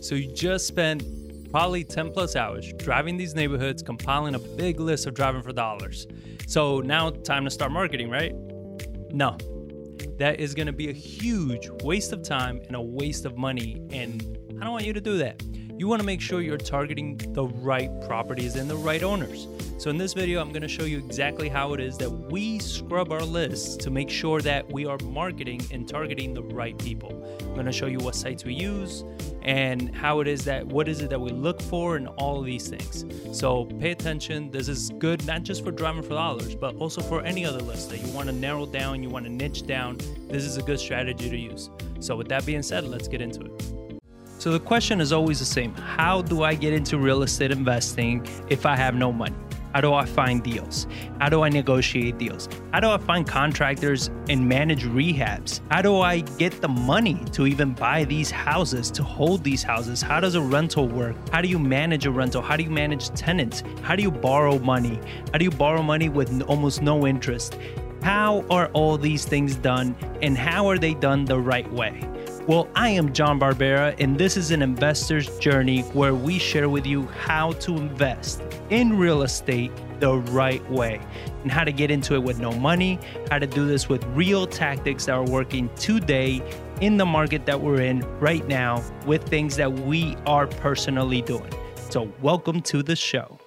So you just spent probably 10 plus hours driving these neighborhoods, compiling a big list of driving for dollars. So now time to start marketing, right? No. That is going to be a huge waste of time and a waste of money and I don't want you to do that. You want to make sure you're targeting the right properties and the right owners. So in this video, I'm going to show you exactly how it is that we scrub our lists to make sure that we are marketing and targeting the right people. I'm going to show you what sites we use and how it is that what is it that we look for and all of these things. So pay attention. This is good not just for driving for dollars, but also for any other list that you want to narrow down, you want to niche down. This is a good strategy to use. So with that being said, let's get into it. So the question is always the same. How do I get into real estate investing if I have no money? How do I find deals? How do I negotiate deals? How do I find contractors and manage rehabs? How do I get the money to even buy these houses, to hold these houses? How does a rental work? How do you manage a rental? How do you manage tenants? How do you borrow money? How do you borrow money with almost no interest? How are all these things done and how are they done the right way? Well, I am John Barbera, and this is an investor's journey where we share with you how to invest in real estate the right way and how to get into it with no money, how to do this with real tactics that are working today in the market that we're in right now with things that we are personally doing. So, welcome to the show.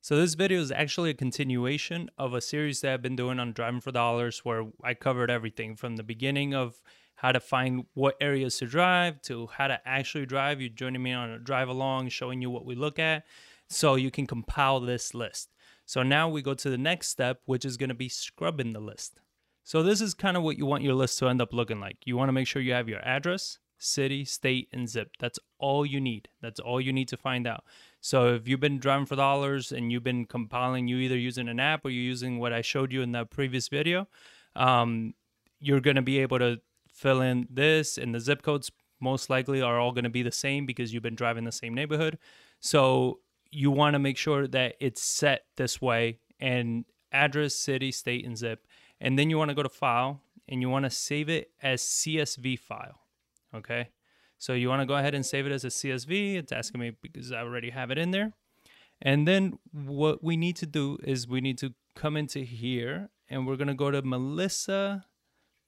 So, this video is actually a continuation of a series that I've been doing on Driving for Dollars, where I covered everything from the beginning of how to find what areas to drive to how to actually drive. You're joining me on a drive along, showing you what we look at so you can compile this list. So now we go to the next step, which is going to be scrubbing the list. So this is kind of what you want your list to end up looking like. You want to make sure you have your address, city, state, and zip. That's all you need. That's all you need to find out. So if you've been driving for dollars and you've been compiling, you either using an app or you're using what I showed you in the previous video, um, you're going to be able to fill in this, and the zip codes most likely are all going to be the same because you've been driving the same neighborhood. So you want to make sure that it's set this way and address, city, state, and zip. And then you want to go to file and you want to save it as CSV file. Okay. So you want to go ahead and save it as a CSV. It's asking me because I already have it in there. And then what we need to do is we need to come into here and we're going to go to Melissa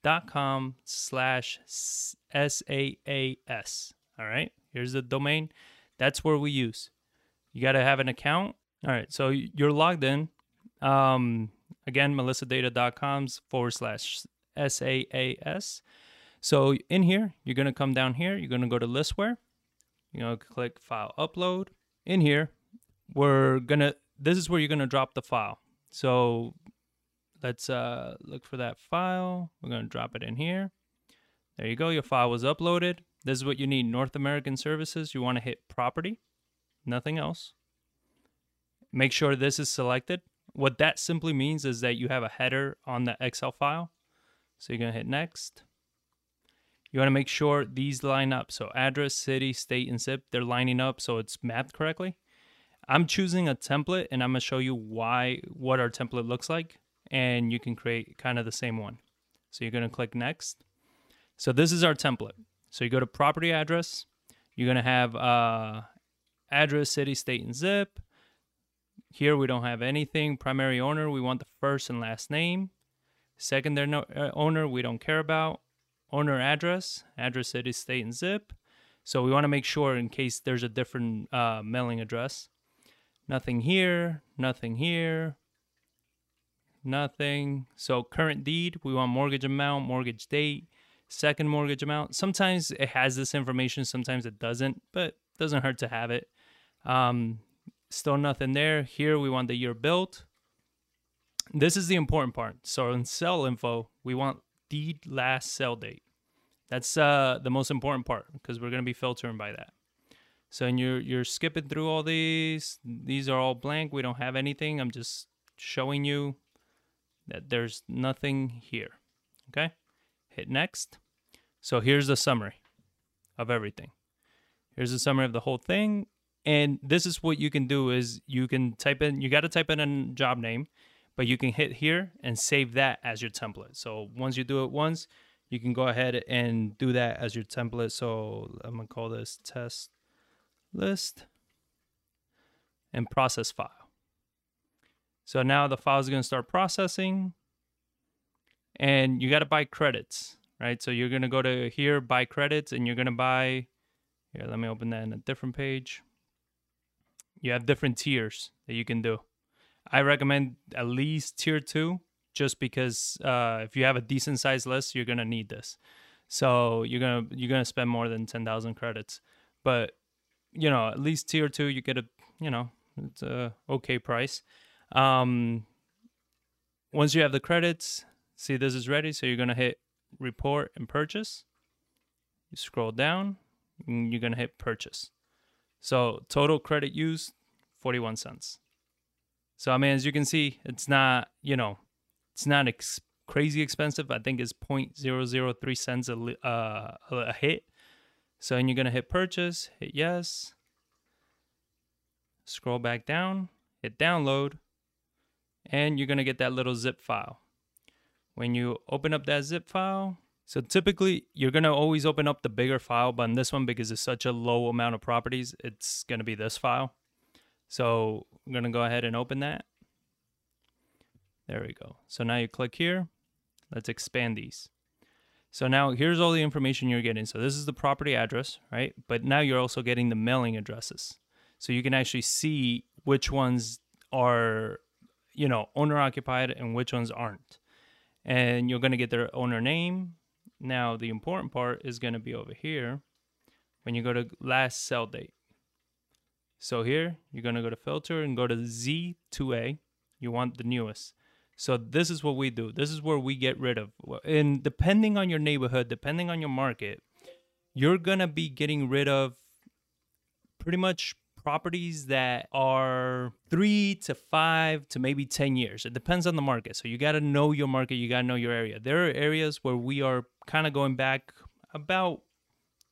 dot com slash SAAS. All right, here's the domain. That's where we use. You got to have an account. All right, so you're logged in. Um, again, melissadata.com forward slash SAAS. So in here, you're going to come down here. You're going to go to listware. You're going to click file upload. In here, we're going to, this is where you're going to drop the file. So let's uh, look for that file. We're going to drop it in here. There you go. Your file was uploaded. This is what you need. North American Services. You want to hit property, nothing else. Make sure this is selected. What that simply means is that you have a header on the Excel file. So you're going to hit next. You want to make sure these line up. So address, city, state, and zip, they're lining up so it's mapped correctly. I'm choosing a template and I'm going to show you why what our template looks like and you can create kind of the same one. So you're going to click next. So this is our template. So you go to property address. You're going to have uh, address, city, state, and zip. Here we don't have anything. Primary owner, we want the first and last name. Secondary no, uh, owner, we don't care about. Owner address, address, city, state, and zip. So we want to make sure in case there's a different uh, mailing address. Nothing here, nothing here, nothing. So current deed, we want mortgage amount, mortgage date, second mortgage amount. Sometimes it has this information, sometimes it doesn't, but doesn't hurt to have it. Um, still nothing there. Here we want the year built. This is the important part. So in sell info, we want deed last sell date. That's uh, the most important part because we're going to be filtering by that. So and you're you're skipping through all these. These are all blank. We don't have anything. I'm just showing you that there's nothing here. Okay, hit next. So here's the summary of everything. Here's the summary of the whole thing. And this is what you can do is you can type in, you got to type in a job name, but you can hit here and save that as your template. So once you do it once, you can go ahead and do that as your template. So I'm gonna call this test list and process file. So now the file is gonna start processing and you gotta buy credits, right? So you're gonna go to here, buy credits, and you're gonna buy, here, let me open that in a different page. You have different tiers that you can do. I recommend at least tier two just because uh, if you have a decent sized list, you're gonna need this. So you're gonna you're gonna spend more than ten thousand credits, but you know at least tier two you get a you know it's a okay price. Um, once you have the credits, see this is ready, so you're gonna hit report and purchase. You scroll down, and you're gonna hit purchase. So total credit used, forty one cents. So I mean, as you can see, it's not you know it's not ex- crazy expensive. I think it's 0.003 cents a, uh, a hit. So then you're going to hit purchase, hit yes, scroll back down, hit download, and you're going to get that little zip file. When you open up that zip file, so typically you're going to always open up the bigger file, but in this one, because it's such a low amount of properties, it's going to be this file. So I'm going to go ahead and open that. There we go. So now you click here. Let's expand these. So now here's all the information you're getting. So this is the property address, right? But now you're also getting the mailing addresses. So you can actually see which ones are, you know, owner occupied and which ones aren't. And you're going to get their owner name. Now the important part is going to be over here when you go to last sell date. So here you're going to go to filter and go to Z2A. You want the newest. So this is what we do. This is where we get rid of. And depending on your neighborhood, depending on your market, you're going to be getting rid of pretty much properties that are 3 to 5 to maybe 10 years. It depends on the market. So you got to know your market, you got to know your area. There are areas where we are kind of going back about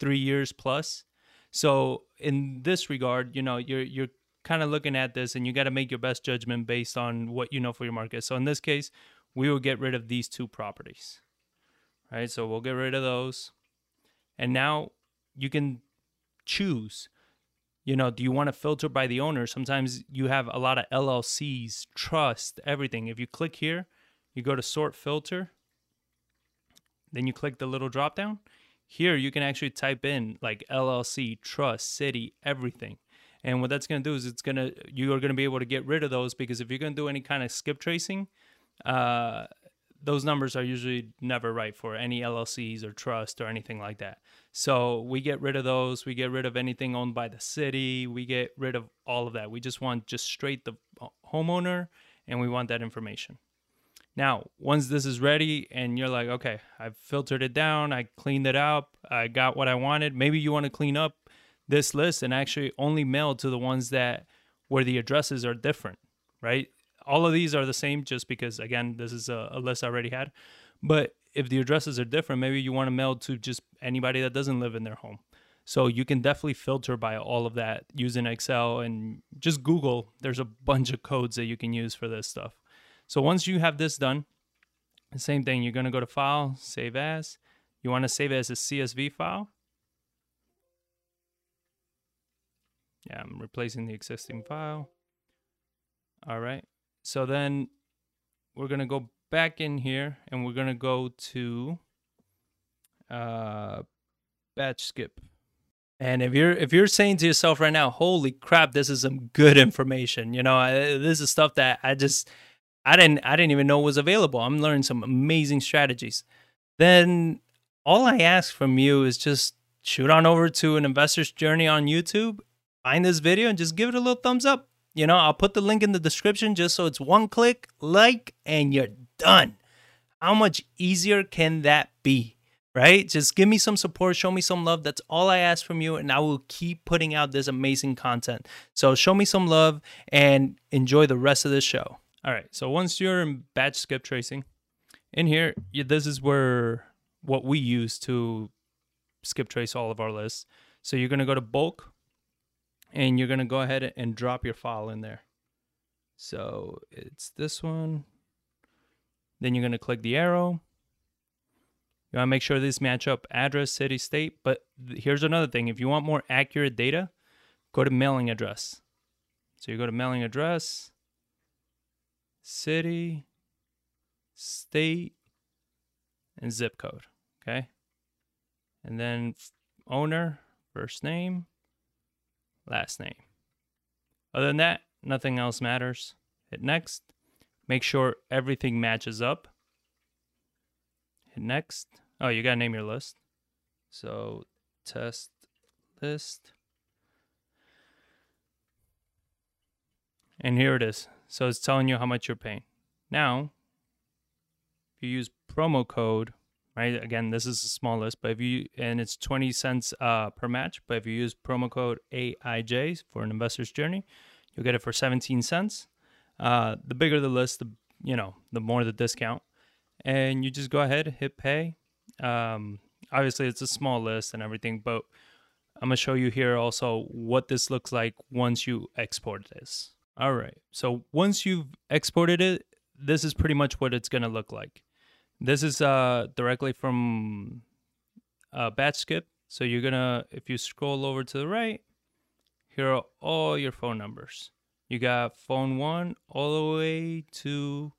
3 years plus. So in this regard, you know, you're you're kind of looking at this and you got to make your best judgment based on what you know for your market. So in this case, we will get rid of these two properties. Right? So we'll get rid of those. And now you can choose you know, do you want to filter by the owner? Sometimes you have a lot of LLCs, trust, everything. If you click here, you go to sort filter, then you click the little drop down. Here you can actually type in like LLC, trust, city, everything. And what that's going to do is it's going to you are going to be able to get rid of those because if you're going to do any kind of skip tracing, uh, those numbers are usually never right for any LLCs or trust or anything like that. So we get rid of those. We get rid of anything owned by the city. We get rid of all of that. We just want just straight the uh, homeowner and we want that information. Now, once this is ready and you're like, okay, I've filtered it down, I cleaned it up, I got what I wanted. Maybe you want to clean up this list and actually only mail to the ones that where the addresses are different, right? All of these are the same just because again, this is a, a list I already had. But if the addresses are different, maybe you want to mail to just anybody that doesn't live in their home. So you can definitely filter by all of that using Excel and just Google. There's a bunch of codes that you can use for this stuff. So once you have this done, same thing, you're going to go to File, Save As. You want to save it as a CSV file. Yeah, I'm replacing the existing file. All right. So then we're going to go back in here and we're going to go to uh, batch skip. And if you're if you're saying to yourself right now, "Holy crap, this is some good information." You know, I, this is stuff that I just I didn't I didn't even know was available. I'm learning some amazing strategies. Then all I ask from you is just shoot on over to an investor's journey on YouTube find this video and just give it a little thumbs up. You know, I'll put the link in the description just so it's one click, like, and you're done. How much easier can that be? Right? Just give me some support, show me some love. That's all I ask from you, and I will keep putting out this amazing content. So show me some love and enjoy the rest of the show. All right. So once you're in batch skip tracing, in here, this is where what we use to skip trace all of our lists. So you're going to go to bulk and you're going to go ahead and drop your file in there. So it's this one. Then you're going to click the arrow. You want to make sure these match up address, city, state. But here's another thing if you want more accurate data, go to mailing address. So you go to mailing address, city, state, and zip code. Okay. And then owner, first name, last name. Other than that, nothing else matters. Hit next. Make sure everything matches up. Hit next. Oh, you got to name your list. So test list. And here it is. So it's telling you how much you're paying. Now, if you use promo code, right? Again, this is a small list, but if you and it's 20 cents uh, per match, but if you use promo code AIJ for an investor's journey, you'll get it for 17 cents. Uh, the bigger the list, the you know, the more the discount. And you just go ahead, hit pay. Um, obviously, it's a small list and everything, but I'm gonna show you here also what this looks like once you export this. All right. So once you've exported it, this is pretty much what it's gonna look like. This is uh, directly from uh, Batch Skip. So you're gonna, if you scroll over to the right, here are all your phone numbers. You got phone one all the way to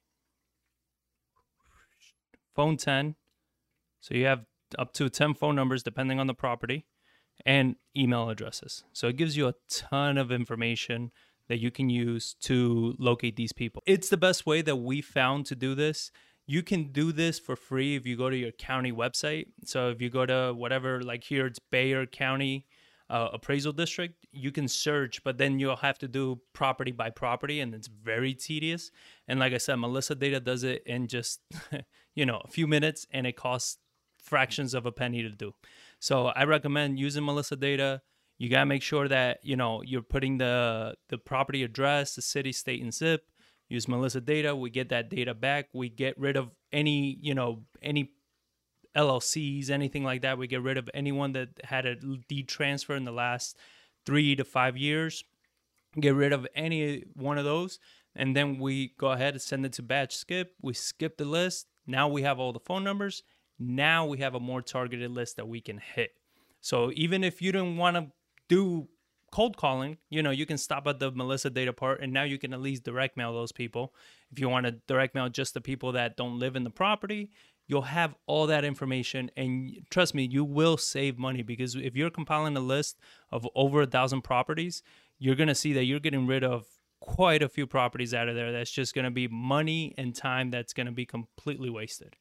phone 10. So you have up to 10 phone numbers depending on the property and email addresses. So it gives you a ton of information that you can use to locate these people. It's the best way that we found to do this. You can do this for free if you go to your county website. So if you go to whatever, like here it's Bexar County uh, Appraisal District, you can search, but then you'll have to do property by property, and it's very tedious. And like I said, Melissa Data does it in just you know a few minutes, and it costs fractions of a penny to do. So I recommend using Melissa Data. You gotta make sure that you know you're putting the the property address, the city, state, and zip. Use Melissa Data. We get that data back. We get rid of any you know any LLCs, anything like that. We get rid of anyone that had a deed transfer in the last three to five years. Get rid of any one of those, and then we go ahead and send it to batch skip. We skip the list. Now we have all the phone numbers. Now we have a more targeted list that we can hit. So even if you don't want to do cold calling, you know, you can stop at the Melissa data part and now you can at least direct mail those people. If you want to direct mail just the people that don't live in the property, you'll have all that information and trust me you will save money because if you're compiling a list of over a thousand properties you're going to see that you're getting rid of quite a few properties out of there that's just going to be money and time that's going to be completely wasted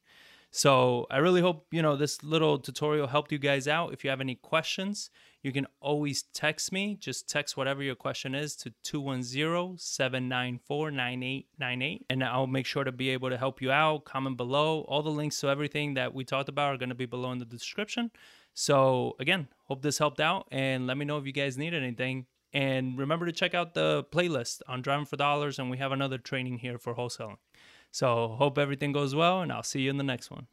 so I really hope, you know, this little tutorial helped you guys out. If you have any questions, you can always text me. Just text whatever your question is to 210-794-9898 and I'll make sure to be able to help you out. Comment below. All the links to everything that we talked about are going to be below in the description. So again, hope this helped out and let me know if you guys need anything. And remember to check out the playlist on Driving for Dollars and we have another training here for wholesaling. So hope everything goes well, and I'll see you in the next one.